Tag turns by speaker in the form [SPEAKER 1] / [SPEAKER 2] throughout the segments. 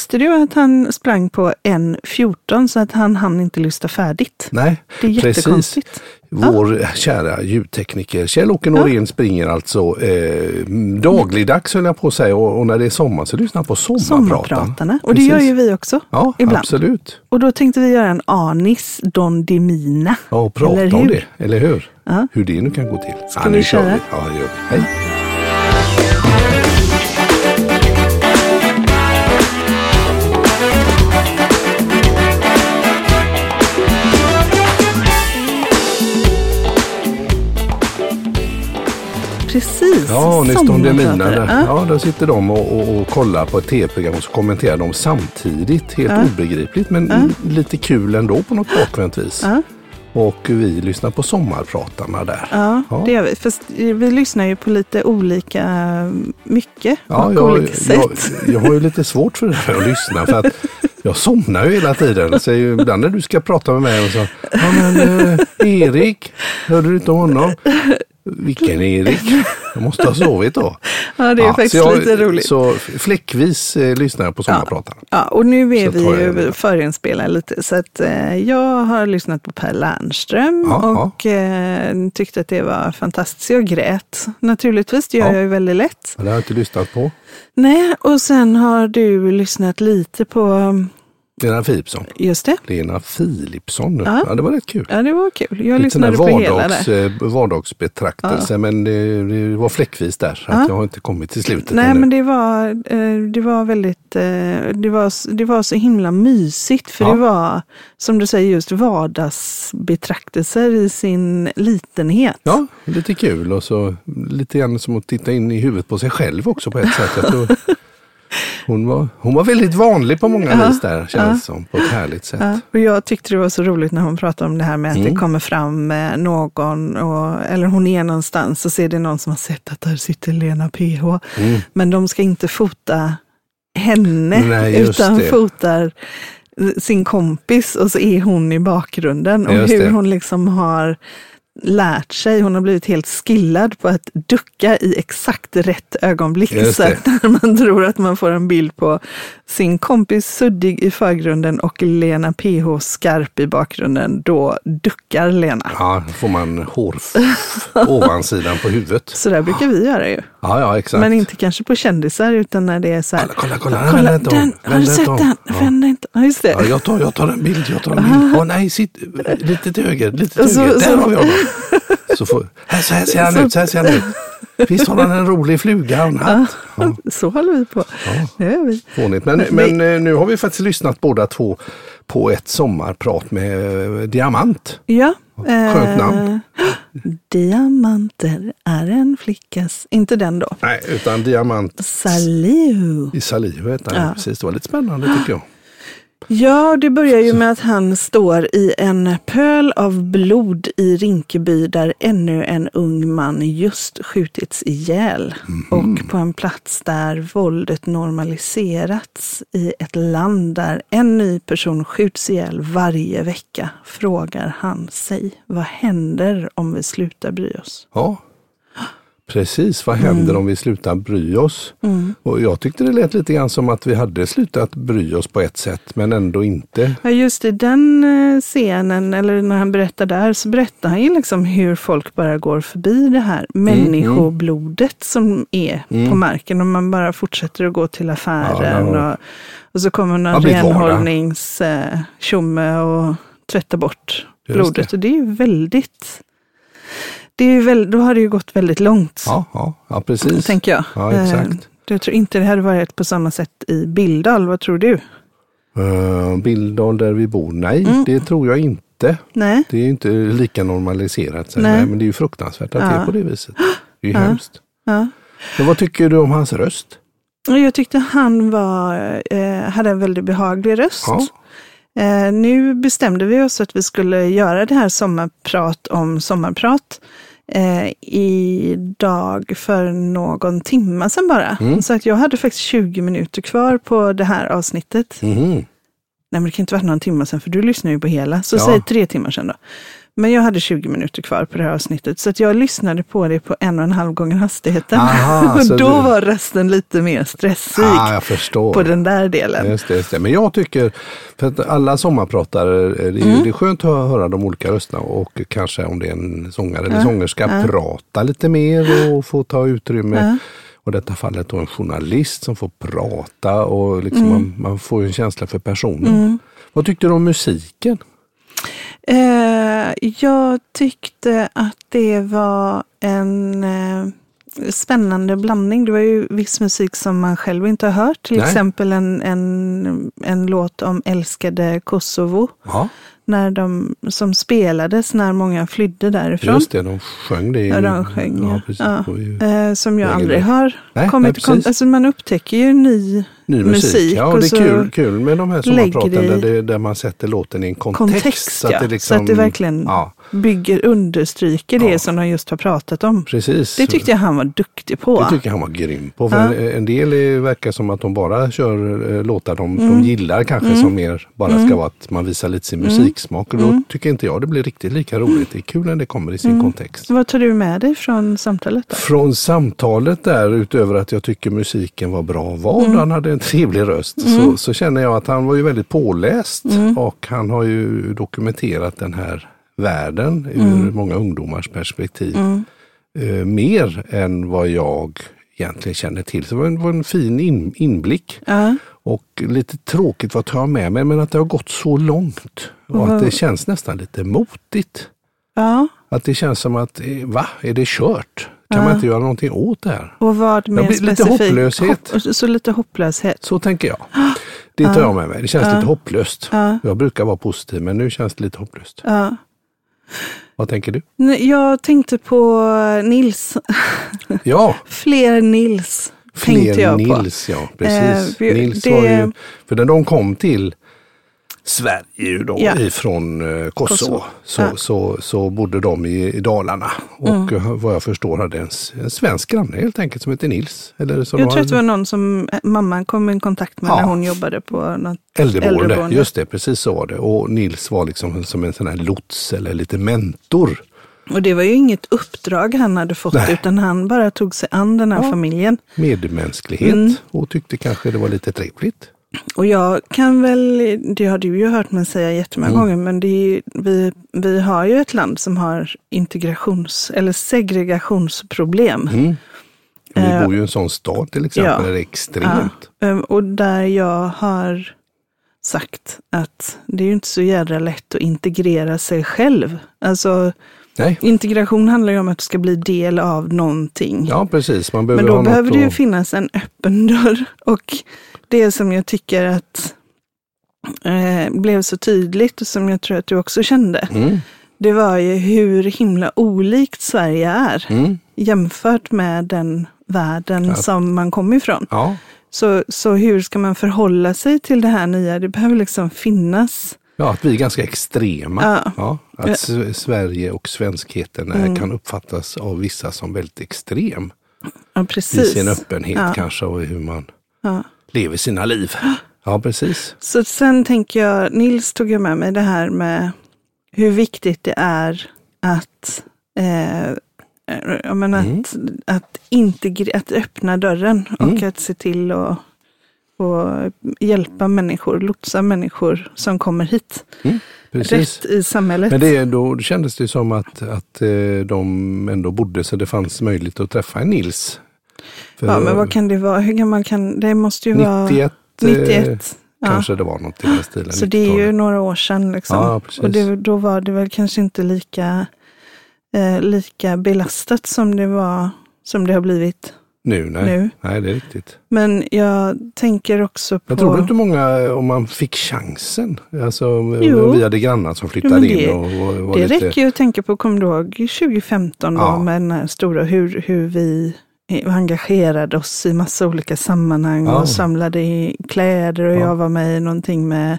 [SPEAKER 1] visste du att han sprang på 1.14 så att han hann inte lyssna färdigt?
[SPEAKER 2] Nej,
[SPEAKER 1] Det är
[SPEAKER 2] precis. Vår kära ljudtekniker Kjell-Åke Norén springer alltså eh, dagligdags höll jag på att säga och, och när det är sommar så lyssnar han på sommarpratan.
[SPEAKER 1] Sommarpratarna. Och det gör ju vi också.
[SPEAKER 2] Ja,
[SPEAKER 1] ibland.
[SPEAKER 2] absolut.
[SPEAKER 1] Och då tänkte vi göra en anis don demina.
[SPEAKER 2] Ja, och prata om det, eller hur?
[SPEAKER 1] Ja.
[SPEAKER 2] Hur det nu kan gå till.
[SPEAKER 1] Ska
[SPEAKER 2] ja,
[SPEAKER 1] vi
[SPEAKER 2] kör
[SPEAKER 1] köra?
[SPEAKER 2] vi. Ja, det gör vi. Hej.
[SPEAKER 1] Precis.
[SPEAKER 2] Ja, ni står det mina
[SPEAKER 1] sommarpratare.
[SPEAKER 2] där.
[SPEAKER 1] Ja.
[SPEAKER 2] Ja, där sitter de och, och, och kollar på ett tv-program och så kommenterar de samtidigt. Helt
[SPEAKER 1] Ja.
[SPEAKER 2] obegripligt men lite kul ändå på något bakvänt vis.
[SPEAKER 1] Ja.
[SPEAKER 2] Och vi lyssnar på sommarpratarna där.
[SPEAKER 1] Ja,
[SPEAKER 2] Ja.
[SPEAKER 1] det gör vi. Fast vi lyssnar ju på lite olika mycket
[SPEAKER 2] Ja,
[SPEAKER 1] och
[SPEAKER 2] jag,
[SPEAKER 1] olika
[SPEAKER 2] jag,
[SPEAKER 1] sätt.
[SPEAKER 2] jag har ju lite svårt för det här att lyssna för att jag somnar ju hela tiden. Så ju, ibland när du ska prata med mig och så, ja men eh, Erik, hörde du inte honom? Vilken Erik? Jag måste ha sovit då.
[SPEAKER 1] Ja, det är
[SPEAKER 2] Ja,
[SPEAKER 1] faktiskt
[SPEAKER 2] jag-
[SPEAKER 1] lite roligt.
[SPEAKER 2] Så fläckvis eh, lyssnar jag på sommarpratarna.
[SPEAKER 1] Ja, och nu är
[SPEAKER 2] Så
[SPEAKER 1] vi ju förinspelade lite. Så att eh, jag har lyssnat på Per Lernström
[SPEAKER 2] Ja,
[SPEAKER 1] och eh, tyckte att det var fantastiskt. Jag grät naturligtvis, det gör
[SPEAKER 2] Ja.
[SPEAKER 1] jag ju väldigt lätt.
[SPEAKER 2] Men det har jag inte lyssnat på.
[SPEAKER 1] Nej, och sen har du lyssnat lite på,
[SPEAKER 2] Lena Philipsson.
[SPEAKER 1] just det,
[SPEAKER 2] Lena Philipsson.
[SPEAKER 1] Ja.
[SPEAKER 2] Ja. det var rätt kul.
[SPEAKER 1] ja det var kul. Jag
[SPEAKER 2] Lite
[SPEAKER 1] lyssnade på hela där.
[SPEAKER 2] eh, vardagsbetraktelse men det, det var fläckvis där
[SPEAKER 1] Ja.
[SPEAKER 2] att jag har inte kommit till slutet
[SPEAKER 1] Nej,
[SPEAKER 2] ännu.
[SPEAKER 1] men det var, eh, det var väldigt, eh, det var, det var så himla mysigt. För
[SPEAKER 2] Ja.
[SPEAKER 1] det var, som du säger, just vardagsbetraktelser i sin litenhet.
[SPEAKER 2] Ja, lite kul och så lite grann som att titta in i huvudet på sig själv också på ett sätt. Hon, var, hon var väldigt vanlig på många
[SPEAKER 1] Ja,
[SPEAKER 2] vis där känns
[SPEAKER 1] ja.
[SPEAKER 2] som. På ett härligt sätt.
[SPEAKER 1] Ja, och jag tyckte det var så roligt när hon pratade om det här med att
[SPEAKER 2] Mm.
[SPEAKER 1] det kommer fram eh, någon, och, eller hon är någonstans och så är det någon som har sett att där sitter Lena PH.
[SPEAKER 2] Mm.
[SPEAKER 1] Men de ska inte fota henne
[SPEAKER 2] Nej,
[SPEAKER 1] utan
[SPEAKER 2] det.
[SPEAKER 1] fotar sin kompis och så är hon i bakgrunden. Och hur
[SPEAKER 2] det.
[SPEAKER 1] hon liksom har lärt sig, hon har blivit helt skillad på att ducka i exakt rätt ögonblick. Så att när man tror att man får en bild på sin kompis suddig i förgrunden och Lena PH skarp i bakgrunden, då duckar Lena.
[SPEAKER 2] Ja, då får man hår ovansidan på huvudet.
[SPEAKER 1] Så där brukar vi göra ju.
[SPEAKER 2] Ja, ja exakt.
[SPEAKER 1] Men inte kanske på kändisar utan när det är så här.
[SPEAKER 2] Kolla, kolla, kolla.
[SPEAKER 1] Kolla,
[SPEAKER 2] om,
[SPEAKER 1] den, har du sett den? Vänd inte. Ja, just det.
[SPEAKER 2] Ja, jag, tar, jag tar en bild, jag tar en bild. Åh nej, sitt lite till höger, lite till
[SPEAKER 1] så-
[SPEAKER 2] höger. Där
[SPEAKER 1] så-
[SPEAKER 2] har vi honom. Så, får, här, så här ser han ut, så här ser han ut. Visst har han en rolig fluga och en hatt. Ja,
[SPEAKER 1] Så håller vi på. Gör vi.
[SPEAKER 2] fånigt. Men, men eh, nu har vi faktiskt lyssnat båda två på ett sommarprat med eh, Diamant.
[SPEAKER 1] Ja.
[SPEAKER 2] Skönt namn.
[SPEAKER 1] Diamanter är en flickas, inte den då.
[SPEAKER 2] Nej, utan Diamant
[SPEAKER 1] Salihu.
[SPEAKER 2] i Salihu heter han.
[SPEAKER 1] Ja.
[SPEAKER 2] Precis, det var lite spännande tycker jag.
[SPEAKER 1] Ja, det börjar ju med att han står i en pöl av blod i Rinkeby där ännu en ung man just skjutits ihjäl. Och på en plats där våldet normaliserats i ett land där en ny person skjuts ihjäl varje vecka frågar han sig, vad händer om vi slutar bry oss?
[SPEAKER 2] Ja, precis. Vad händer om vi slutar bry oss? Och jag tyckte det lät lite grann som att vi hade slutat bry oss på ett sätt, men ändå inte.
[SPEAKER 1] Ja, just i den eh, scenen, eller när han berättar där, så berättar han ju liksom hur folk bara går förbi det här människoblodet som är på marken och man bara fortsätter att gå till affären
[SPEAKER 2] Ja, ja.
[SPEAKER 1] och, och så kommer någon renhållningstjomme och tvättar bort blodet.
[SPEAKER 2] det.
[SPEAKER 1] Och det är ju väldigt, det är väl, då har det ju gått väldigt långt,
[SPEAKER 2] Ja, ja, ja precis.
[SPEAKER 1] tänker jag.
[SPEAKER 2] Ja, exakt.
[SPEAKER 1] Jag tror inte det hade varit på samma sätt i Billdal, vad tror du?
[SPEAKER 2] Uh, Billdal där vi bor? Nej,
[SPEAKER 1] Mm.
[SPEAKER 2] det tror jag inte.
[SPEAKER 1] Nej?
[SPEAKER 2] Det är inte lika normaliserat.
[SPEAKER 1] Nej.
[SPEAKER 2] nej. Men det är ju fruktansvärt att det
[SPEAKER 1] Ja.
[SPEAKER 2] är på det viset. Det är ju
[SPEAKER 1] Ja.
[SPEAKER 2] hemskt.
[SPEAKER 1] Ja. Men
[SPEAKER 2] vad tycker du om hans röst?
[SPEAKER 1] Jag tyckte han var, eh, hade en väldigt behaglig röst.
[SPEAKER 2] Ja.
[SPEAKER 1] Eh, nu bestämde vi oss att vi skulle göra det här sommarprat om sommarprat eh, idag för någon timma sedan bara.
[SPEAKER 2] Mm.
[SPEAKER 1] Så att jag hade faktiskt 20 minuter kvar på det här avsnittet.
[SPEAKER 2] Mhm.
[SPEAKER 1] Nej, men det kan inte varit någon timme sedan, för du lyssnar ju på hela. Så
[SPEAKER 2] Ja.
[SPEAKER 1] säg tre timmar sedan då. Men jag hade 20 minuter kvar på det här avsnittet, så jag lyssnade på det på en och en halv gånger hastigheten.
[SPEAKER 2] Aha,
[SPEAKER 1] och då
[SPEAKER 2] du-
[SPEAKER 1] var rösten lite mer stressig
[SPEAKER 2] Ah,
[SPEAKER 1] på den där delen.
[SPEAKER 2] Just det, just det. Men jag tycker, för att alla sommarpratare, eh, det är,
[SPEAKER 1] Mm.
[SPEAKER 2] det är skönt att höra de olika rösterna och kanske om det är en sångare eller
[SPEAKER 1] Ja,
[SPEAKER 2] sångerska
[SPEAKER 1] ja.
[SPEAKER 2] prata lite mer och få ta utrymme.
[SPEAKER 1] Ja.
[SPEAKER 2] Och detta fallet då en journalist som får prata och liksom
[SPEAKER 1] Mm.
[SPEAKER 2] man, man får en känsla för personen. Vad tyckte du om musiken?
[SPEAKER 1] Eh, jag tyckte att det var en eh, spännande blandning. Det var ju viss musik som man själv inte har hört. Till
[SPEAKER 2] Nej.
[SPEAKER 1] exempel en, en, en låt om älskade Kosovo.
[SPEAKER 2] Ja,
[SPEAKER 1] När de, som spelades när många flydde därifrån.
[SPEAKER 2] just det, de sjöng det. i-
[SPEAKER 1] Ja, de sjöng, ja.
[SPEAKER 2] Precis.
[SPEAKER 1] Ja.
[SPEAKER 2] Ju
[SPEAKER 1] Eh, som jag aldrig har
[SPEAKER 2] Nej,
[SPEAKER 1] kommit
[SPEAKER 2] nej, precis.
[SPEAKER 1] Alltså man upptäcker ju ny
[SPEAKER 2] Ny musik,
[SPEAKER 1] musik
[SPEAKER 2] ja.
[SPEAKER 1] och
[SPEAKER 2] det är kul, kul med de här sommarpraten
[SPEAKER 1] lägger
[SPEAKER 2] där, där man sätter låten i en kontext.
[SPEAKER 1] kontext.
[SPEAKER 2] så, att
[SPEAKER 1] ja.
[SPEAKER 2] det liksom,
[SPEAKER 1] så att det verkligen
[SPEAKER 2] Ja,
[SPEAKER 1] bygger, understryker det som de just har pratat om.
[SPEAKER 2] precis.
[SPEAKER 1] Det tyckte jag han var duktig på.
[SPEAKER 2] Det tycker jag han var grym på. En, en del är, verkar som att de bara kör eh, låtar de,
[SPEAKER 1] Mm.
[SPEAKER 2] de gillar kanske som mer bara ska vara att man visar lite sin musiksmak. Och då
[SPEAKER 1] Mm.
[SPEAKER 2] tycker inte jag det blir riktigt lika roligt. Det är kul när det kommer i sin kontext.
[SPEAKER 1] Vad tar du med dig från samtalet? Då?
[SPEAKER 2] Från samtalet där, utöver att jag tycker musiken var bra vald,
[SPEAKER 1] Mm.
[SPEAKER 2] han hade trevlig röst, så, så känner jag att han var ju väldigt påläst
[SPEAKER 1] Mm.
[SPEAKER 2] och han har ju dokumenterat den här världen ur
[SPEAKER 1] Mm.
[SPEAKER 2] många ungdomars perspektiv. Eh, mer än vad jag egentligen känner till. Så det var en, var en fin in, inblick.
[SPEAKER 1] Ja.
[SPEAKER 2] Och lite tråkigt vad tar jag med mig, men att det har gått så långt. Och att det känns nästan lite motigt.
[SPEAKER 1] ja.
[SPEAKER 2] Att det känns som att, eh, va, är det kört? Kan man inte göra någonting åt det här?
[SPEAKER 1] Och vad mer
[SPEAKER 2] blir lite
[SPEAKER 1] specifikt?
[SPEAKER 2] hopplöshet.
[SPEAKER 1] Hopp, så lite hopplöshet.
[SPEAKER 2] Så tänker jag. Det tar jag med mig. Det känns lite hopplöst.
[SPEAKER 1] Ja.
[SPEAKER 2] Jag brukar vara positiv, men nu känns det lite hopplöst.
[SPEAKER 1] Ja.
[SPEAKER 2] Vad tänker du?
[SPEAKER 1] Jag tänkte på Nils.
[SPEAKER 2] Ja,
[SPEAKER 1] Fler Nils.
[SPEAKER 2] fler Nils, ja precis.
[SPEAKER 1] Eh,
[SPEAKER 2] Nils
[SPEAKER 1] det-
[SPEAKER 2] var ju, för när de kom till Sverige då,
[SPEAKER 1] Ja.
[SPEAKER 2] ifrån eh, Kosovo. Så,
[SPEAKER 1] Ja. Mm.
[SPEAKER 2] så, så bodde de i, i Dalarna. Och eh, vad jag förstår hade en, en svensk granne helt enkelt som heter Nils. Eller som
[SPEAKER 1] Jag
[SPEAKER 2] var
[SPEAKER 1] tror att det var någon som eh, mamman kom i kontakt med
[SPEAKER 2] Ja.
[SPEAKER 1] när hon jobbade på något
[SPEAKER 2] Äldreboende,
[SPEAKER 1] äldreboende.
[SPEAKER 2] just det, precis så var det. Och Nils var liksom som en sån här lots eller lite mentor.
[SPEAKER 1] Och det var ju inget uppdrag han hade fått,
[SPEAKER 2] Nej.
[SPEAKER 1] utan han bara tog sig an den här
[SPEAKER 2] Ja.
[SPEAKER 1] familjen.
[SPEAKER 2] Medmänsklighet
[SPEAKER 1] Mm.
[SPEAKER 2] och tyckte kanske det var lite trevligt.
[SPEAKER 1] Och jag kan väl, det har du ju hört mig säga jättemånga
[SPEAKER 2] Mm.
[SPEAKER 1] gånger, men det är, vi, vi har ju ett land som har integrations eller segregationsproblem.
[SPEAKER 2] Mm. Vi
[SPEAKER 1] Eh,
[SPEAKER 2] bor ju i en sån stad till exempel
[SPEAKER 1] ja.
[SPEAKER 2] där det är extremt.
[SPEAKER 1] Ja, ehm, och där jag har sagt att det är ju inte så jädra lätt att integrera sig själv. Alltså
[SPEAKER 2] Nej,
[SPEAKER 1] integration handlar ju om att du ska bli del av någonting.
[SPEAKER 2] ja precis. Man behöver
[SPEAKER 1] Men då behöver det ju
[SPEAKER 2] att...
[SPEAKER 1] finnas en öppen dörr. Och det som jag tycker att eh, blev så tydligt och som jag tror att du också kände,
[SPEAKER 2] Mm,
[SPEAKER 1] det var ju hur himla olikt Sverige är
[SPEAKER 2] mm,
[SPEAKER 1] jämfört med den världen
[SPEAKER 2] Ja.
[SPEAKER 1] som man kom ifrån.
[SPEAKER 2] ja,
[SPEAKER 1] Så, så hur ska man förhålla sig till det här nya? Det behöver liksom finnas.
[SPEAKER 2] ja, att vi är ganska extrema.
[SPEAKER 1] Ja.
[SPEAKER 2] Ja, att S- Sverige och svenskheten
[SPEAKER 1] Mm.
[SPEAKER 2] kan uppfattas av vissa som väldigt extrem.
[SPEAKER 1] Ja,
[SPEAKER 2] I
[SPEAKER 1] precis.
[SPEAKER 2] sin öppenhet
[SPEAKER 1] Ja.
[SPEAKER 2] kanske och i hur man
[SPEAKER 1] Ja.
[SPEAKER 2] Lever sina liv. Ja, precis.
[SPEAKER 1] Så sen tänker jag, Nils tog jag med mig det här med hur viktigt det är att, eh, jag menar
[SPEAKER 2] Mm.
[SPEAKER 1] att, att, integra- att öppna dörren och
[SPEAKER 2] Mm.
[SPEAKER 1] att se till att och hjälpa människor, lotsa människor som kommer hit
[SPEAKER 2] precis.
[SPEAKER 1] rätt i samhället.
[SPEAKER 2] Men det, då kändes det som att, att eh, de ändå bodde så det fanns möjlighet att träffa en Nils. För
[SPEAKER 1] ja, men vad kan det vara? Hur gammal kan det? måste ju vara
[SPEAKER 2] 91,
[SPEAKER 1] 91.
[SPEAKER 2] Eh,
[SPEAKER 1] Ja.
[SPEAKER 2] kanske det var något i den stilen.
[SPEAKER 1] Så det är ju
[SPEAKER 2] 90-talet.
[SPEAKER 1] några år sedan. Liksom.
[SPEAKER 2] Ja,
[SPEAKER 1] och det, då var det väl kanske inte lika, eh, lika belastat som det, var, som det har blivit
[SPEAKER 2] nu, nej.
[SPEAKER 1] nu.
[SPEAKER 2] nej, det är riktigt.
[SPEAKER 1] Men jag tänker också på...
[SPEAKER 2] Jag tror inte många, om man fick chansen, alltså
[SPEAKER 1] Jo.
[SPEAKER 2] vi hade grannar som flyttade
[SPEAKER 1] Jo, det-
[SPEAKER 2] in och, och var
[SPEAKER 1] det
[SPEAKER 2] lite...
[SPEAKER 1] räcker ju att tänka på, kommer du ihåg 2015 då,
[SPEAKER 2] Ja.
[SPEAKER 1] med den här stora, hur, hur vi engagerade oss i massa olika sammanhang
[SPEAKER 2] Ja.
[SPEAKER 1] och samlade i kläder och
[SPEAKER 2] Ja.
[SPEAKER 1] jag var med i någonting med,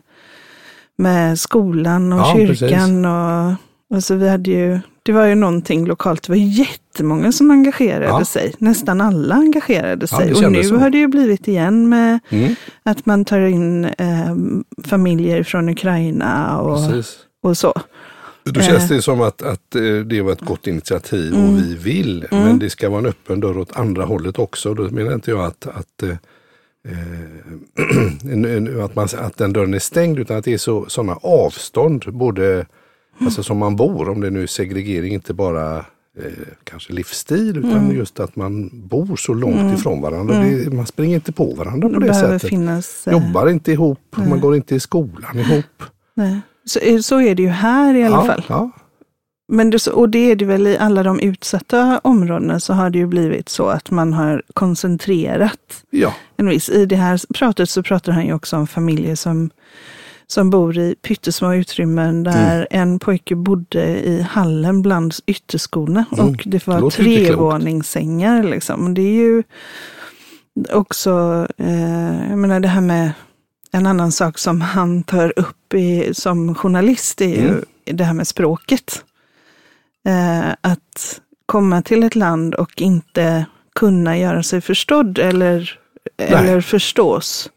[SPEAKER 1] med skolan och
[SPEAKER 2] Ja,
[SPEAKER 1] kyrkan och, och så vi hade ju, det var ju någonting lokalt, det var jättemånga som engagerade sig, nästan alla engagerade sig och nu
[SPEAKER 2] så.
[SPEAKER 1] har det ju blivit igen med
[SPEAKER 2] Mm,
[SPEAKER 1] att man tar in eh, familjer från Ukraina och,
[SPEAKER 2] precis.
[SPEAKER 1] och så.
[SPEAKER 2] Då känns det som att, att eh, det var ett gott initiativ och vi vill. Men det ska vara en öppen dörr åt andra hållet också. Då menar inte jag att, att, eh, en- att, man, att den dörren är stängd utan att det är så, sådana avstånd både alltså som man bor, om det nu är segregering, inte bara eh, kanske livsstil utan just att man bor så långt ifrån varandra. Det, man springer inte på varandra på
[SPEAKER 1] Det
[SPEAKER 2] det sättet.
[SPEAKER 1] finnas... eh,
[SPEAKER 2] Jobbar inte ihop, man går inte i skolan ihop.
[SPEAKER 1] nej. Så, eh, så är det ju här i alla
[SPEAKER 2] ja,
[SPEAKER 1] fall.
[SPEAKER 2] Ja,
[SPEAKER 1] Men det, och det är det väl i alla de utsatta områdena så har det ju blivit så att man har koncentrerat
[SPEAKER 2] ja.
[SPEAKER 1] en viss. I det här pratet så pratar han ju också om familjer som, som bor i pyttesmå utrymmen där
[SPEAKER 2] Mm.
[SPEAKER 1] en pojke bodde i hallen bland ytterskorna
[SPEAKER 2] Mm,
[SPEAKER 1] och det var trevåningssängar liksom. Det är ju också, eh, jag menar det här med en annan sak som han tar upp i, som journalist är ju
[SPEAKER 2] Mm.
[SPEAKER 1] det här med språket. Eh, att komma till ett land och inte kunna göra sig förstådd eller, eller förstås.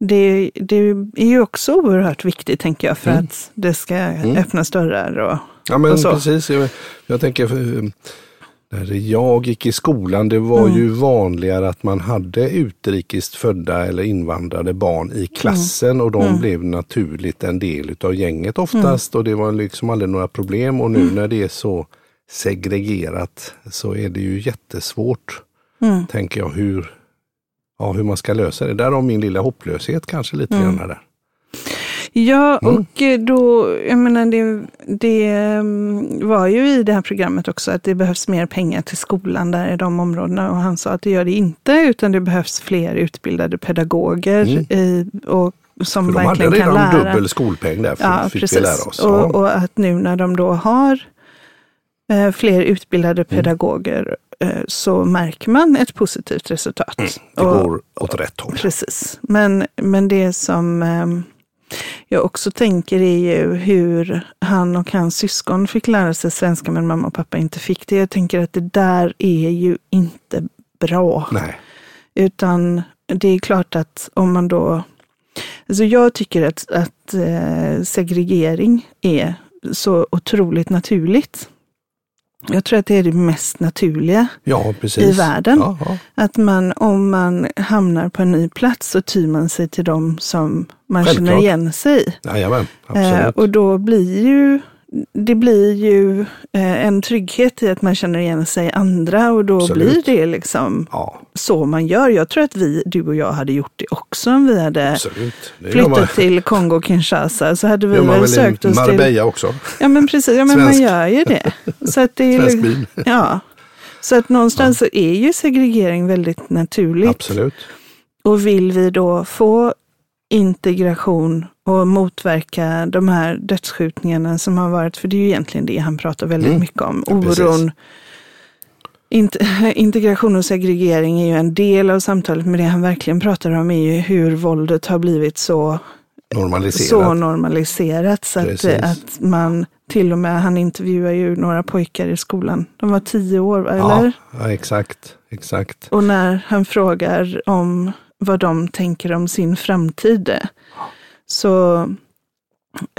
[SPEAKER 1] Det, det är ju också oerhört viktigt, tänker jag, för
[SPEAKER 2] Mm.
[SPEAKER 1] att det ska öppnas dörrar. Och,
[SPEAKER 2] Ja men
[SPEAKER 1] Och så.
[SPEAKER 2] precis. Jag, jag tänker, eh, när jag gick i skolan, det var
[SPEAKER 1] Mm.
[SPEAKER 2] ju vanligare att man hade utrikes födda eller invandrade barn i klassen och de
[SPEAKER 1] Mm.
[SPEAKER 2] blev naturligt en del utav gänget oftast och det var liksom aldrig några problem och nu
[SPEAKER 1] Mm.
[SPEAKER 2] när det är så segregerat så är det ju jättesvårt,
[SPEAKER 1] Mm.
[SPEAKER 2] tänker jag, hur, ja, hur man ska lösa det. Där har min lilla hopplöshet kanske lite
[SPEAKER 1] Mm.
[SPEAKER 2] grann där.
[SPEAKER 1] Ja,
[SPEAKER 2] Mm.
[SPEAKER 1] och eh, då, jag menar det, det mm, var ju i det här programmet också att det behövs mer pengar till skolan där i de områdena och han sa att det gör det inte utan det behövs fler utbildade pedagoger
[SPEAKER 2] Mm.
[SPEAKER 1] i, och som
[SPEAKER 2] För de hade
[SPEAKER 1] verkligen kan
[SPEAKER 2] redan
[SPEAKER 1] lära.
[SPEAKER 2] dubbel skolpeng där, för
[SPEAKER 1] Ja,
[SPEAKER 2] fick
[SPEAKER 1] precis.
[SPEAKER 2] vi lära oss.
[SPEAKER 1] Och,
[SPEAKER 2] Ja.
[SPEAKER 1] och att nu när de då har eh, fler utbildade
[SPEAKER 2] Mm.
[SPEAKER 1] pedagoger eh, så märker man ett positivt resultat.
[SPEAKER 2] Mm, Det
[SPEAKER 1] Och-
[SPEAKER 2] går åt rätt håll.
[SPEAKER 1] Precis. Men, men det som eh, jag också tänker är ju hur han och hans syskon fick lära sig svenska men mamma och pappa inte fick det. Jag tänker att det där är ju inte bra.
[SPEAKER 2] Nej.
[SPEAKER 1] Utan det är klart att om man då... Alltså jag tycker att, att eh, segregering är så otroligt naturligt. Jag tror att det är det mest naturliga.
[SPEAKER 2] Ja.
[SPEAKER 1] I världen.
[SPEAKER 2] Ja, ja.
[SPEAKER 1] Att man, om man hamnar på en ny plats så tyr man sig till dem som man
[SPEAKER 2] Självklart.
[SPEAKER 1] känner igen sig i.
[SPEAKER 2] Jajamän,
[SPEAKER 1] Eh, och då blir ju, det blir ju eh, en trygghet i att man känner igen sig i andra och då
[SPEAKER 2] Absolut.
[SPEAKER 1] blir det liksom
[SPEAKER 2] ja,
[SPEAKER 1] så man gör. Jag tror att vi, du och jag hade gjort det också om vi hade
[SPEAKER 2] gör man,
[SPEAKER 1] flyttat till Kongo-Kinshasa. Så hade vi
[SPEAKER 2] gör man
[SPEAKER 1] väl sökt oss till...
[SPEAKER 2] Marbella också.
[SPEAKER 1] Ja men precis, ja, men man gör ju det. Så att det är,
[SPEAKER 2] Svensk
[SPEAKER 1] li-
[SPEAKER 2] bil.
[SPEAKER 1] ja. Så att någonstans så är ju segregering väldigt naturligt.
[SPEAKER 2] Absolut.
[SPEAKER 1] Och vill vi då få integration och motverka de här dödsskjutningarna som har varit, för det är ju egentligen det han pratar väldigt
[SPEAKER 2] Mm.
[SPEAKER 1] mycket om, oron. Int integration och segregering är ju en del av samtalet, men det han verkligen pratar om är ju hur våldet har blivit så,
[SPEAKER 2] Normaliserat.
[SPEAKER 1] så normaliserat. Så att, att man till och med, han intervjuar ju några pojkar i skolan, de var tio år, eller?
[SPEAKER 2] ja, ja, exakt. exakt.
[SPEAKER 1] Och när han frågar om vad de tänker om sin framtid, så,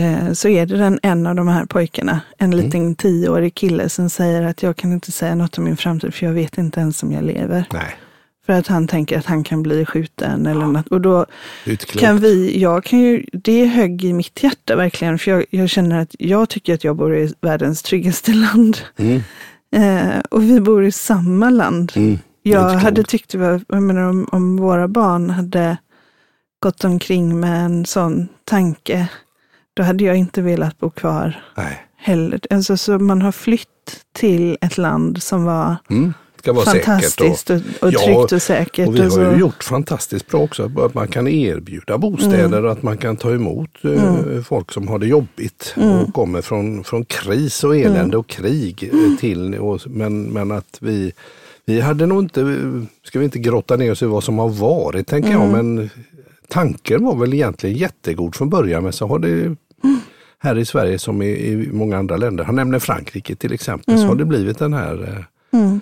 [SPEAKER 1] eh, så är det den, en av de här pojkarna, en
[SPEAKER 2] Mm.
[SPEAKER 1] liten tioårig kille som säger att jag kan inte säga något om min framtid för jag vet inte ens om jag lever.
[SPEAKER 2] Nej,
[SPEAKER 1] För att han tänker att han kan bli skjuten eller något. Och då
[SPEAKER 2] utklokt.
[SPEAKER 1] kan vi, jag kan ju, det högg i mitt hjärta verkligen, för jag, jag känner att jag tycker att jag bor i världens tryggaste land.
[SPEAKER 2] Mm,
[SPEAKER 1] Eh, och vi bor i samma land.
[SPEAKER 2] mm.
[SPEAKER 1] Jag hade tyckt det var, jag menar, om, om våra barn hade gått omkring med en sån tanke, då hade jag inte velat bo kvar
[SPEAKER 2] Nej.
[SPEAKER 1] heller. Alltså, så man har flytt till ett land som var
[SPEAKER 2] Mm.
[SPEAKER 1] Fantastiskt och, och
[SPEAKER 2] Ja,
[SPEAKER 1] tryggt och säkert.
[SPEAKER 2] Och vi
[SPEAKER 1] och
[SPEAKER 2] har ju gjort fantastiskt bra också. Att man kan erbjuda bostäder
[SPEAKER 1] Mm.
[SPEAKER 2] och att man kan ta emot eh, folk som har det jobbigt
[SPEAKER 1] Mm.
[SPEAKER 2] och kommer från, från kris och elände och krig eh, till. Och, men, men att vi, vi hade nog inte, ska vi inte grotta ner oss i vad som har varit tänker
[SPEAKER 1] Mm.
[SPEAKER 2] jag, men tanken var väl egentligen jättegod från början men så har det här i Sverige som i, i många andra länder, han nämner Frankrike till exempel, så har det blivit den här eh,
[SPEAKER 1] Mm.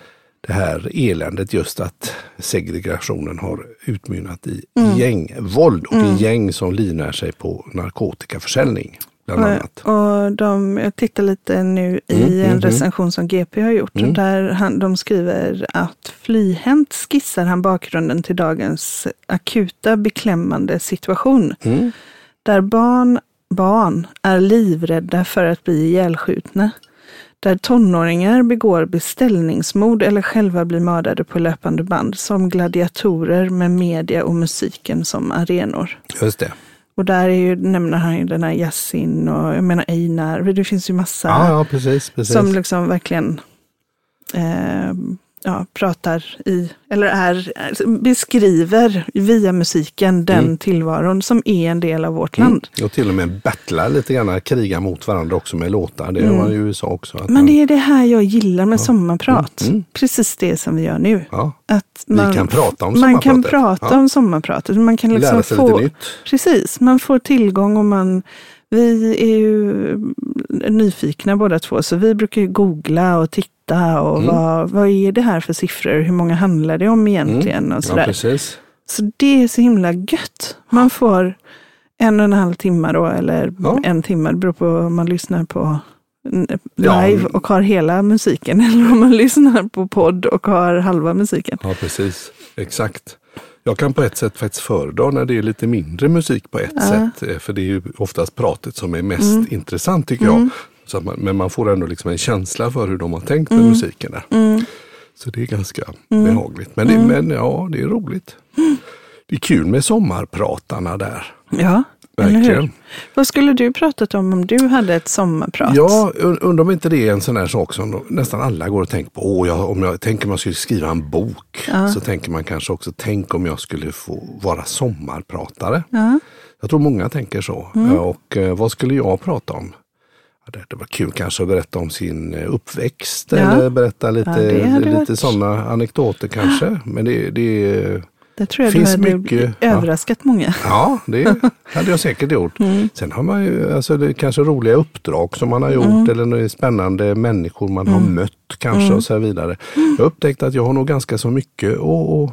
[SPEAKER 2] det här eländet just att segregationen har utmynnat i
[SPEAKER 1] Mm.
[SPEAKER 2] gängvåld och i gäng som livnär sig på narkotikaförsäljning. Bland annat.
[SPEAKER 1] Och de, jag tittar lite nu i
[SPEAKER 2] Mm,
[SPEAKER 1] en
[SPEAKER 2] mm,
[SPEAKER 1] recension som GP har gjort.
[SPEAKER 2] Mm.
[SPEAKER 1] Där han, de skriver att flyhänt skissar han bakgrunden till dagens akuta beklämmande situation.
[SPEAKER 2] Mm.
[SPEAKER 1] Där barn, barn är livrädda för att bli ihjälskjutna. Där tonåringar begår beställningsmord eller själva blir mördade på löpande band som gladiatorer med media och musiken som arenor.
[SPEAKER 2] Just det.
[SPEAKER 1] Och där är ju, nämner han ju den här Yasin och jag menar Einar. Det finns ju massa
[SPEAKER 2] Ja, ja precis. precis.
[SPEAKER 1] som liksom verkligen eh, ja, pratar i, eller är, beskriver via musiken den
[SPEAKER 2] Mm.
[SPEAKER 1] tillvaron som är en del av vårt land.
[SPEAKER 2] Och till och med battlar lite grann, krigar mot varandra också med låtar. Det har man ju i USA också. Att
[SPEAKER 1] Mm. Men
[SPEAKER 2] man,
[SPEAKER 1] det är det här jag gillar med sommarprat.
[SPEAKER 2] Mm, mm.
[SPEAKER 1] Precis det som vi gör nu.
[SPEAKER 2] ja,
[SPEAKER 1] Att
[SPEAKER 2] vi kan prata om
[SPEAKER 1] Man kan
[SPEAKER 2] sommarpratet.
[SPEAKER 1] prata
[SPEAKER 2] Ja.
[SPEAKER 1] om sommarpratet. Man kan liksom
[SPEAKER 2] Lära sig
[SPEAKER 1] få,
[SPEAKER 2] lite nytt.
[SPEAKER 1] Precis, man får tillgång och man, vi är ju nyfikna båda två, så vi brukar ju googla och titta och
[SPEAKER 2] Mm.
[SPEAKER 1] vad, vad är det här för siffror, hur många handlar det om egentligen och
[SPEAKER 2] Mm. Ja,
[SPEAKER 1] sådär.
[SPEAKER 2] precis.
[SPEAKER 1] så det är så himla gött. Man får en och en halv timme då, eller
[SPEAKER 2] Ja.
[SPEAKER 1] en timme, det beror på om man lyssnar på n-
[SPEAKER 2] Ja.
[SPEAKER 1] live och har hela musiken, eller om man lyssnar på podd och har halva musiken.
[SPEAKER 2] Ja, precis. Exakt. Jag kan på ett sätt faktiskt föredra när det är lite mindre musik på ett
[SPEAKER 1] Ja.
[SPEAKER 2] sätt. eh, För det är ju oftast pratet som är mest
[SPEAKER 1] Mm.
[SPEAKER 2] intressant tycker jag. Så man, men man får ändå liksom en känsla för hur de har tänkt med musiken där.
[SPEAKER 1] Mm.
[SPEAKER 2] Så det är ganska behagligt. Men, det, men ja, det är roligt. Det är kul med sommarpratarna där.
[SPEAKER 1] Ja?
[SPEAKER 2] Verkligen.
[SPEAKER 1] Vad skulle du pratat om om du hade ett sommarprat?
[SPEAKER 2] Ja, un- undrar om inte det är en sån här sak som nästan alla går och tänker på. Åh, jag, om jag tänker jag skulle skriva en bok så tänker man kanske också, tänk om jag skulle få vara sommarpratare.
[SPEAKER 1] Ja.
[SPEAKER 2] Jag tror många tänker så.
[SPEAKER 1] Mm.
[SPEAKER 2] Och eh, vad skulle jag prata om? Ja, det, var kul kanske att berätta om sin eh, uppväxt
[SPEAKER 1] Ja.
[SPEAKER 2] eller berätta lite,
[SPEAKER 1] Ja,
[SPEAKER 2] lite
[SPEAKER 1] varit-
[SPEAKER 2] sådana anekdoter kanske. Men det, det,
[SPEAKER 1] Det tror jag
[SPEAKER 2] Finns
[SPEAKER 1] du hade
[SPEAKER 2] mycket, ja.
[SPEAKER 1] överraskat många.
[SPEAKER 2] Ja, det hade jag säkert gjort.
[SPEAKER 1] Mm.
[SPEAKER 2] Sen har man ju alltså det kanske roliga uppdrag som man har gjort
[SPEAKER 1] Mm.
[SPEAKER 2] eller spännande människor man har mött kanske och så vidare. Jag har upptäckt att jag har nog ganska så mycket och, och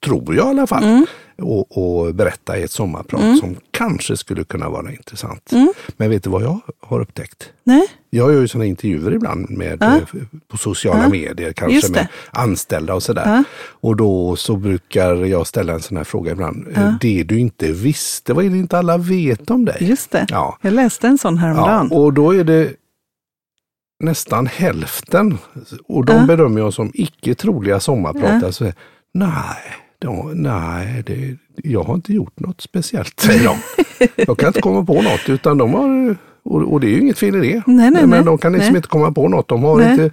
[SPEAKER 2] tror jag i alla fall,
[SPEAKER 1] Mm.
[SPEAKER 2] Och, och berätta i ett sommarprat som kanske skulle kunna vara intressant.
[SPEAKER 1] Mm.
[SPEAKER 2] Men vet du vad jag har upptäckt?
[SPEAKER 1] Nej?
[SPEAKER 2] Jag gör ju sådana intervjuer ibland med,
[SPEAKER 1] Ja.
[SPEAKER 2] eh, på sociala
[SPEAKER 1] Ja.
[SPEAKER 2] medier, kanske med anställda och sådär.
[SPEAKER 1] Ja.
[SPEAKER 2] Och då så brukar jag ställa en sån här fråga ibland. Eh,
[SPEAKER 1] Ja.
[SPEAKER 2] Det du inte visste, vad är det inte alla vet om dig?
[SPEAKER 1] Just det.
[SPEAKER 2] Ja.
[SPEAKER 1] Jag läste en sån
[SPEAKER 2] ja.
[SPEAKER 1] häromdagen.
[SPEAKER 2] Och då är det nästan hälften. Och de
[SPEAKER 1] Ja.
[SPEAKER 2] bedömer jag som icke troliga sommarpratare.
[SPEAKER 1] Ja.
[SPEAKER 2] Nej, då, nej det, jag har inte gjort något speciellt, de. jag kan inte komma på något, utan de har och, och det är ju inget fel i det.
[SPEAKER 1] Nej, nej,
[SPEAKER 2] men
[SPEAKER 1] nej.
[SPEAKER 2] de kan liksom
[SPEAKER 1] Nej.
[SPEAKER 2] inte komma på något. De har
[SPEAKER 1] Nej.
[SPEAKER 2] inte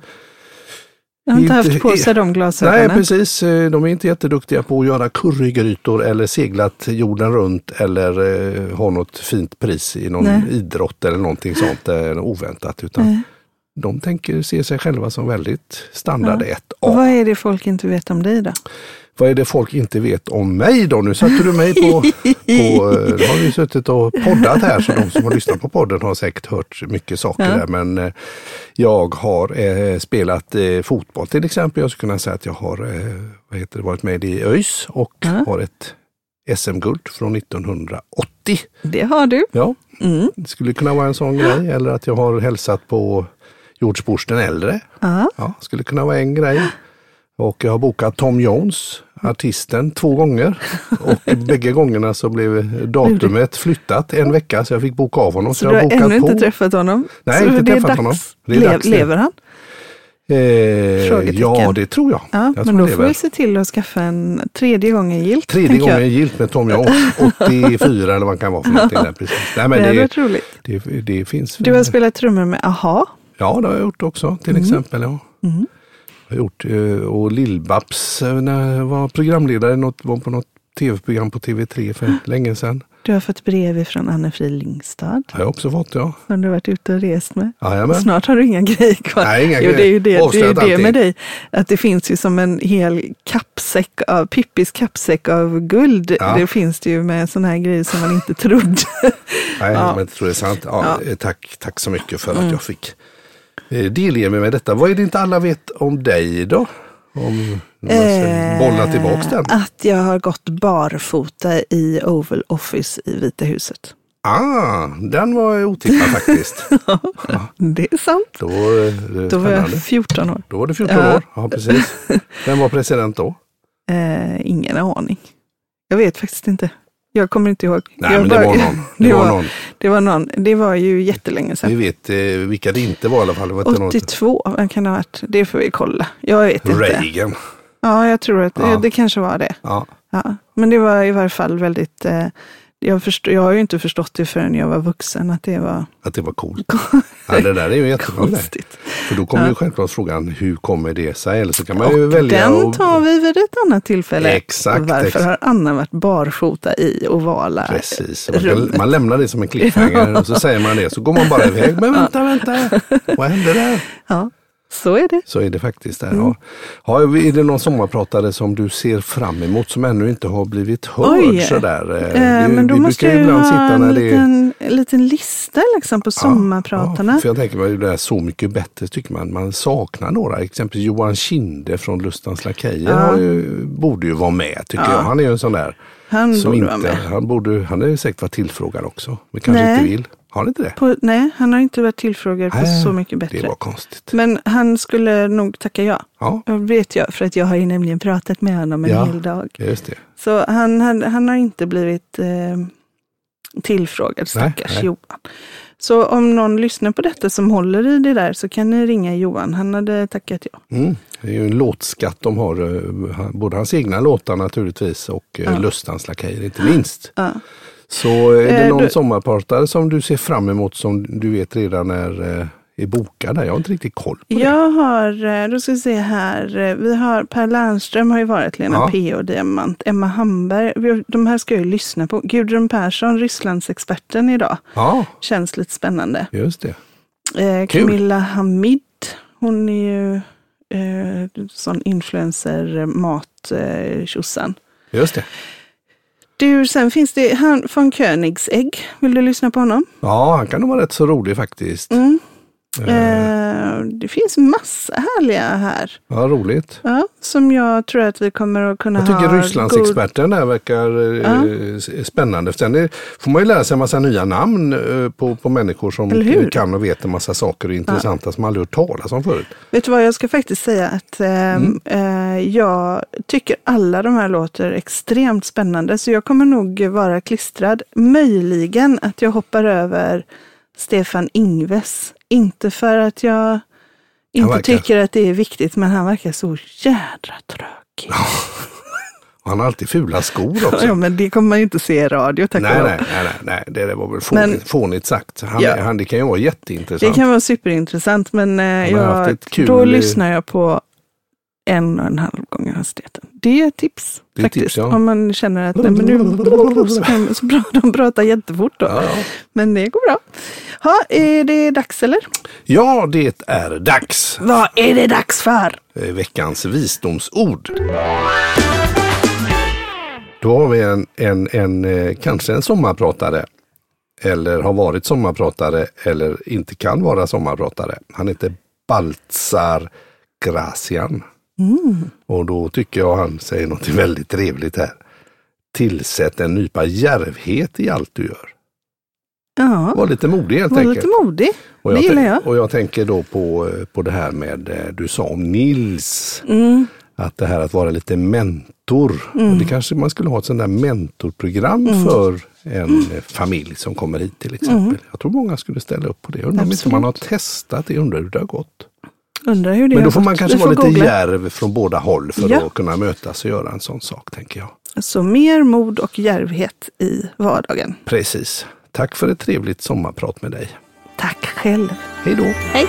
[SPEAKER 1] jag har inte haft på sig de
[SPEAKER 2] Nej,
[SPEAKER 1] glasögonen.
[SPEAKER 2] precis. Eh, De är inte jätteduktiga på att göra currygrytor eller seglat jorden runt eller eh, ha något fint pris i någon
[SPEAKER 1] Nej.
[SPEAKER 2] idrott eller någonting sånt eh, oväntat. Utan
[SPEAKER 1] Nej.
[SPEAKER 2] de tänker se sig själva som väldigt standard 1A.
[SPEAKER 1] Och vad är det folk inte vet om dig då?
[SPEAKER 2] Vad är det folk inte vet om mig då? Nu satte du mig på, på eh, då har vi suttit och poddat här så de som har lyssnat på podden har säkert hört mycket saker
[SPEAKER 1] Ja.
[SPEAKER 2] där. Men eh, jag har eh, spelat eh, fotboll till exempel. Jag skulle kunna säga att jag har eh, vad heter det, varit med i ÖIS och
[SPEAKER 1] Ja.
[SPEAKER 2] har ett SM-guld från 1980.
[SPEAKER 1] Det har du.
[SPEAKER 2] Ja,
[SPEAKER 1] Mm.
[SPEAKER 2] det skulle kunna vara en sån grej. Eller att jag har hälsat på George Bush den äldre.
[SPEAKER 1] Ja.
[SPEAKER 2] Ja, skulle kunna vara en grej. Och jag har bokat Tom Jones, artisten, två gånger. Och bägge gångerna så blev datumet flyttat en vecka så jag fick boka av honom.
[SPEAKER 1] Så
[SPEAKER 2] jag
[SPEAKER 1] du har
[SPEAKER 2] bokat
[SPEAKER 1] ännu inte
[SPEAKER 2] på.
[SPEAKER 1] träffat honom?
[SPEAKER 2] Nej,
[SPEAKER 1] så
[SPEAKER 2] inte träffat
[SPEAKER 1] dags.
[SPEAKER 2] honom. Det är
[SPEAKER 1] Le-
[SPEAKER 2] dags
[SPEAKER 1] lever han?
[SPEAKER 2] Eh, ja, det tror jag.
[SPEAKER 1] Ja,
[SPEAKER 2] jag
[SPEAKER 1] men då får vi se till att skaffa en tredje gången gilt.
[SPEAKER 2] Tredje gången
[SPEAKER 1] jag.
[SPEAKER 2] gilt med Tom Jones, 84 eller vad det kan vara för någonting. Där, precis. Nej, men
[SPEAKER 1] det
[SPEAKER 2] det,
[SPEAKER 1] roligt.
[SPEAKER 2] det, det finns.
[SPEAKER 1] Du har spelat trummor med AHA.
[SPEAKER 2] Ja, det har jag gjort också till exempel. Ja.
[SPEAKER 1] Mm.
[SPEAKER 2] Har gjort, eh, och Lill-Babs eh, var programledare något, var på något tv-program på TV3 för länge sedan.
[SPEAKER 1] Du har fått brev från Anne-Fri Lingstad.
[SPEAKER 2] Har jag också fått ja.
[SPEAKER 1] Som du har varit ute och rest med.
[SPEAKER 2] Jajamän.
[SPEAKER 1] Snart har du inga grejer kvar.
[SPEAKER 2] Nej, inga
[SPEAKER 1] jo, det är ju
[SPEAKER 2] grejer.
[SPEAKER 1] det, det, är ju det med dig. Att det finns ju som en hel kappsäck av, Pippis kappsäck av guld.
[SPEAKER 2] Ja.
[SPEAKER 1] Det finns det ju med sådana här grejer som man inte trodde.
[SPEAKER 2] Nej,
[SPEAKER 1] Ja.
[SPEAKER 2] men jag tror det är sant. Ja,
[SPEAKER 1] Ja. Mm.
[SPEAKER 2] eh, tack, tack så mycket för att jag fick delge mig med detta. Vad är det inte alla vet om dig då? Om ska bolla tillbaks den.
[SPEAKER 1] Eh, Att jag har gått barfota i Oval Office i Vita huset.
[SPEAKER 2] Ah, den var otippad faktiskt.
[SPEAKER 1] Det är sant.
[SPEAKER 2] Då, eh,
[SPEAKER 1] Då var jag
[SPEAKER 2] spännande.
[SPEAKER 1] 14 år.
[SPEAKER 2] Då var du 14
[SPEAKER 1] Ja.
[SPEAKER 2] år. Ja, precis. Vem var president då?
[SPEAKER 1] Eh, ingen aning. Jag vet faktiskt inte. Jag kommer inte ihåg.
[SPEAKER 2] Nej,
[SPEAKER 1] jag
[SPEAKER 2] men det
[SPEAKER 1] bara-
[SPEAKER 2] var någon. Det,
[SPEAKER 1] det
[SPEAKER 2] var,
[SPEAKER 1] var-
[SPEAKER 2] någon.
[SPEAKER 1] Det var någon. Det var ju jättelänge
[SPEAKER 2] Vi
[SPEAKER 1] sedan.
[SPEAKER 2] vet eh, vilka det inte var i alla fall. Det var inte någon-
[SPEAKER 1] 82, vem kan det ha varit? Det får vi kolla. Jag vet inte.
[SPEAKER 2] Reagan.
[SPEAKER 1] Ja, jag tror att
[SPEAKER 2] Ja.
[SPEAKER 1] det kanske var det.
[SPEAKER 2] Ja.
[SPEAKER 1] Ja. Men det var i varje fall väldigt, eh, jag, förstå, jag har ju inte förstått det förrän jag var vuxen att det var
[SPEAKER 2] Att det var coolt. Ja, det där är ju jättebra det.
[SPEAKER 1] konstigt.
[SPEAKER 2] För då kommer
[SPEAKER 1] Ja.
[SPEAKER 2] ju självklart frågan, hur kommer det sig? Eller så kan man ju
[SPEAKER 1] Och
[SPEAKER 2] välja
[SPEAKER 1] den
[SPEAKER 2] och-
[SPEAKER 1] tar vi vid ett annat tillfälle.
[SPEAKER 2] Exakt,
[SPEAKER 1] Varför
[SPEAKER 2] exakt.
[SPEAKER 1] har Anna varit barfota i ovala
[SPEAKER 2] Precis, man, kan, man lämnar det som en cliffhanger och så säger man det så går man bara iväg. Men vänta, vänta, vad hände där?
[SPEAKER 1] Ja, så är det.
[SPEAKER 2] Så är det faktiskt där.
[SPEAKER 1] Mm.
[SPEAKER 2] Ja. Ja, är det någon sommarpratare som du ser fram emot som ännu inte har blivit hörd
[SPEAKER 1] Oj.
[SPEAKER 2] sådär?
[SPEAKER 1] Eh,
[SPEAKER 2] Du-
[SPEAKER 1] men då
[SPEAKER 2] vi
[SPEAKER 1] måste jag
[SPEAKER 2] ibland
[SPEAKER 1] ha en
[SPEAKER 2] när det är
[SPEAKER 1] liten, en liten lista liksom på sommarpratarna.
[SPEAKER 2] Ja, för jag tänker mig det är så mycket bättre tycker man. Man saknar några. Exempelvis Johan Kinde från Lustans Lakejer
[SPEAKER 1] Ja.
[SPEAKER 2] borde ju vara med tycker
[SPEAKER 1] Ja.
[SPEAKER 2] jag. Han är ju en sån där
[SPEAKER 1] Han
[SPEAKER 2] som
[SPEAKER 1] borde
[SPEAKER 2] inte,
[SPEAKER 1] vara med.
[SPEAKER 2] han, borde, han är säkert varit tillfrågad också. Men kanske
[SPEAKER 1] Nej.
[SPEAKER 2] inte vill. Har han inte det?
[SPEAKER 1] På, nej, han har inte varit tillfrågad på
[SPEAKER 2] Nej,
[SPEAKER 1] så mycket
[SPEAKER 2] Det
[SPEAKER 1] bättre.
[SPEAKER 2] var konstigt.
[SPEAKER 1] Men han skulle nog tacka ja.
[SPEAKER 2] Ja,
[SPEAKER 1] vet jag, för att jag har ju nämligen pratat med honom en
[SPEAKER 2] Ja.
[SPEAKER 1] hel dag.
[SPEAKER 2] just det.
[SPEAKER 1] Så han, han, han har inte blivit eh, tillfrågad, stackars
[SPEAKER 2] nej.
[SPEAKER 1] Johan. Så om någon lyssnar på detta som håller i det där så kan ni ringa Johan. Han hade tackat ja.
[SPEAKER 2] Mm. Det är ju en låtskatt de har. eh, Både hans egna låtar naturligtvis och eh,
[SPEAKER 1] Ja.
[SPEAKER 2] Lustans Lakejer inte minst.
[SPEAKER 1] Ja.
[SPEAKER 2] Så är det
[SPEAKER 1] Eh,
[SPEAKER 2] någon
[SPEAKER 1] du-
[SPEAKER 2] sommarpratare som du ser fram emot som du vet redan är, eh, är bokad? där? Jag har inte riktigt koll på det.
[SPEAKER 1] Jag har, eh, då ska vi se här, vi har Per Lernström har ju varit Lena
[SPEAKER 2] Ja.
[SPEAKER 1] P och Diamant. Emma Hamberg, de här ska jag ju lyssna på. Gudrun Persson, Rysslandsexperten idag.
[SPEAKER 2] Ja,
[SPEAKER 1] Känns lite spännande.
[SPEAKER 2] just det.
[SPEAKER 1] Eh. Camilla Hamid, hon är ju eh, sån influencer mat eh, tjosan.
[SPEAKER 2] Just det.
[SPEAKER 1] Du, sen finns det han von Königsägg. Vill du lyssna på honom?
[SPEAKER 2] Ja, han kan nog vara rätt så rolig faktiskt.
[SPEAKER 1] Mm.
[SPEAKER 2] Eh,
[SPEAKER 1] Eh, det finns massa härliga här.
[SPEAKER 2] ja, roligt.
[SPEAKER 1] Ja, som jag tror att vi kommer att kunna
[SPEAKER 2] Jag tycker
[SPEAKER 1] ha.
[SPEAKER 2] Rysslandsexperten där verkar eh, s- spännande. För Sen är, får man ju lära sig en massa nya namn eh, på, på människor som kan och vet en massa saker och intressanta som man aldrig hört talas om förut.
[SPEAKER 1] Vet du vad, jag ska faktiskt säga att eh,
[SPEAKER 2] Mm.
[SPEAKER 1] eh, jag tycker alla de här låter extremt spännande. Så jag kommer nog vara klistrad. Möjligen att jag hoppar över Stefan Ingves. Inte för att jag inte
[SPEAKER 2] verkar-
[SPEAKER 1] tycker att det är viktigt, men han verkar så jädra tråkig.
[SPEAKER 2] Han har alltid fula skor också.
[SPEAKER 1] Ja, men det kommer man ju inte se i radio, tack
[SPEAKER 2] Nej, nej, nej, nej, nej, det där var väl fånigt,
[SPEAKER 1] Men-
[SPEAKER 2] fånigt sagt. Han,
[SPEAKER 1] Ja.
[SPEAKER 2] han, det kan ju vara
[SPEAKER 1] Det
[SPEAKER 2] jätteintressant.
[SPEAKER 1] kan vara superintressant, men eh, jag, då lyssnar jag på en och en halv gånger hastigheten. Det är ett tips.
[SPEAKER 2] Det är
[SPEAKER 1] faktiskt.
[SPEAKER 2] tips, ja.
[SPEAKER 1] Om man känner att nej, men nu, så, kan, så bra, de pratar jättefort då.
[SPEAKER 2] Ja, ja.
[SPEAKER 1] Men det går bra. Ha, är det dags eller?
[SPEAKER 2] ja, det är dags.
[SPEAKER 1] Vad är det dags för?
[SPEAKER 2] Eh, Veckans visdomsord. Då har vi en, en, en eh, kanske en sommarpratare. Eller har varit sommarpratare eller inte kan vara sommarpratare. Han heter Baltzar Gracian. Och då tycker jag han säger något väldigt trevligt här. Tillsätt en nypa djärvhet i allt du gör.
[SPEAKER 1] Ja,
[SPEAKER 2] Var lite modig helt
[SPEAKER 1] var
[SPEAKER 2] enkelt.
[SPEAKER 1] lite modig.
[SPEAKER 2] Och
[SPEAKER 1] det
[SPEAKER 2] jag,
[SPEAKER 1] gillar jag.
[SPEAKER 2] och jag tänker då på, eh, på det här med, eh, du sa om Nils.
[SPEAKER 1] Mm.
[SPEAKER 2] Att det här att vara lite mentor.
[SPEAKER 1] Mm.
[SPEAKER 2] Och Det kanske man skulle ha ett sånt där mentorprogram för en eh, familj som kommer hit till exempel. Jag tror många skulle ställa upp på det. Undrar om inte man har testat det, undrar hur det har gått.
[SPEAKER 1] Undrar hur det
[SPEAKER 2] Men då får man kanske vara lite
[SPEAKER 1] googla.
[SPEAKER 2] djärv från båda håll för
[SPEAKER 1] Ja.
[SPEAKER 2] att kunna mötas och göra en sån sak, tänker jag.
[SPEAKER 1] Så mer mod och djärvhet i vardagen.
[SPEAKER 2] Precis. Tack för ett trevligt sommarprat med dig.
[SPEAKER 1] Tack själv.
[SPEAKER 2] Hej då!
[SPEAKER 1] Hej!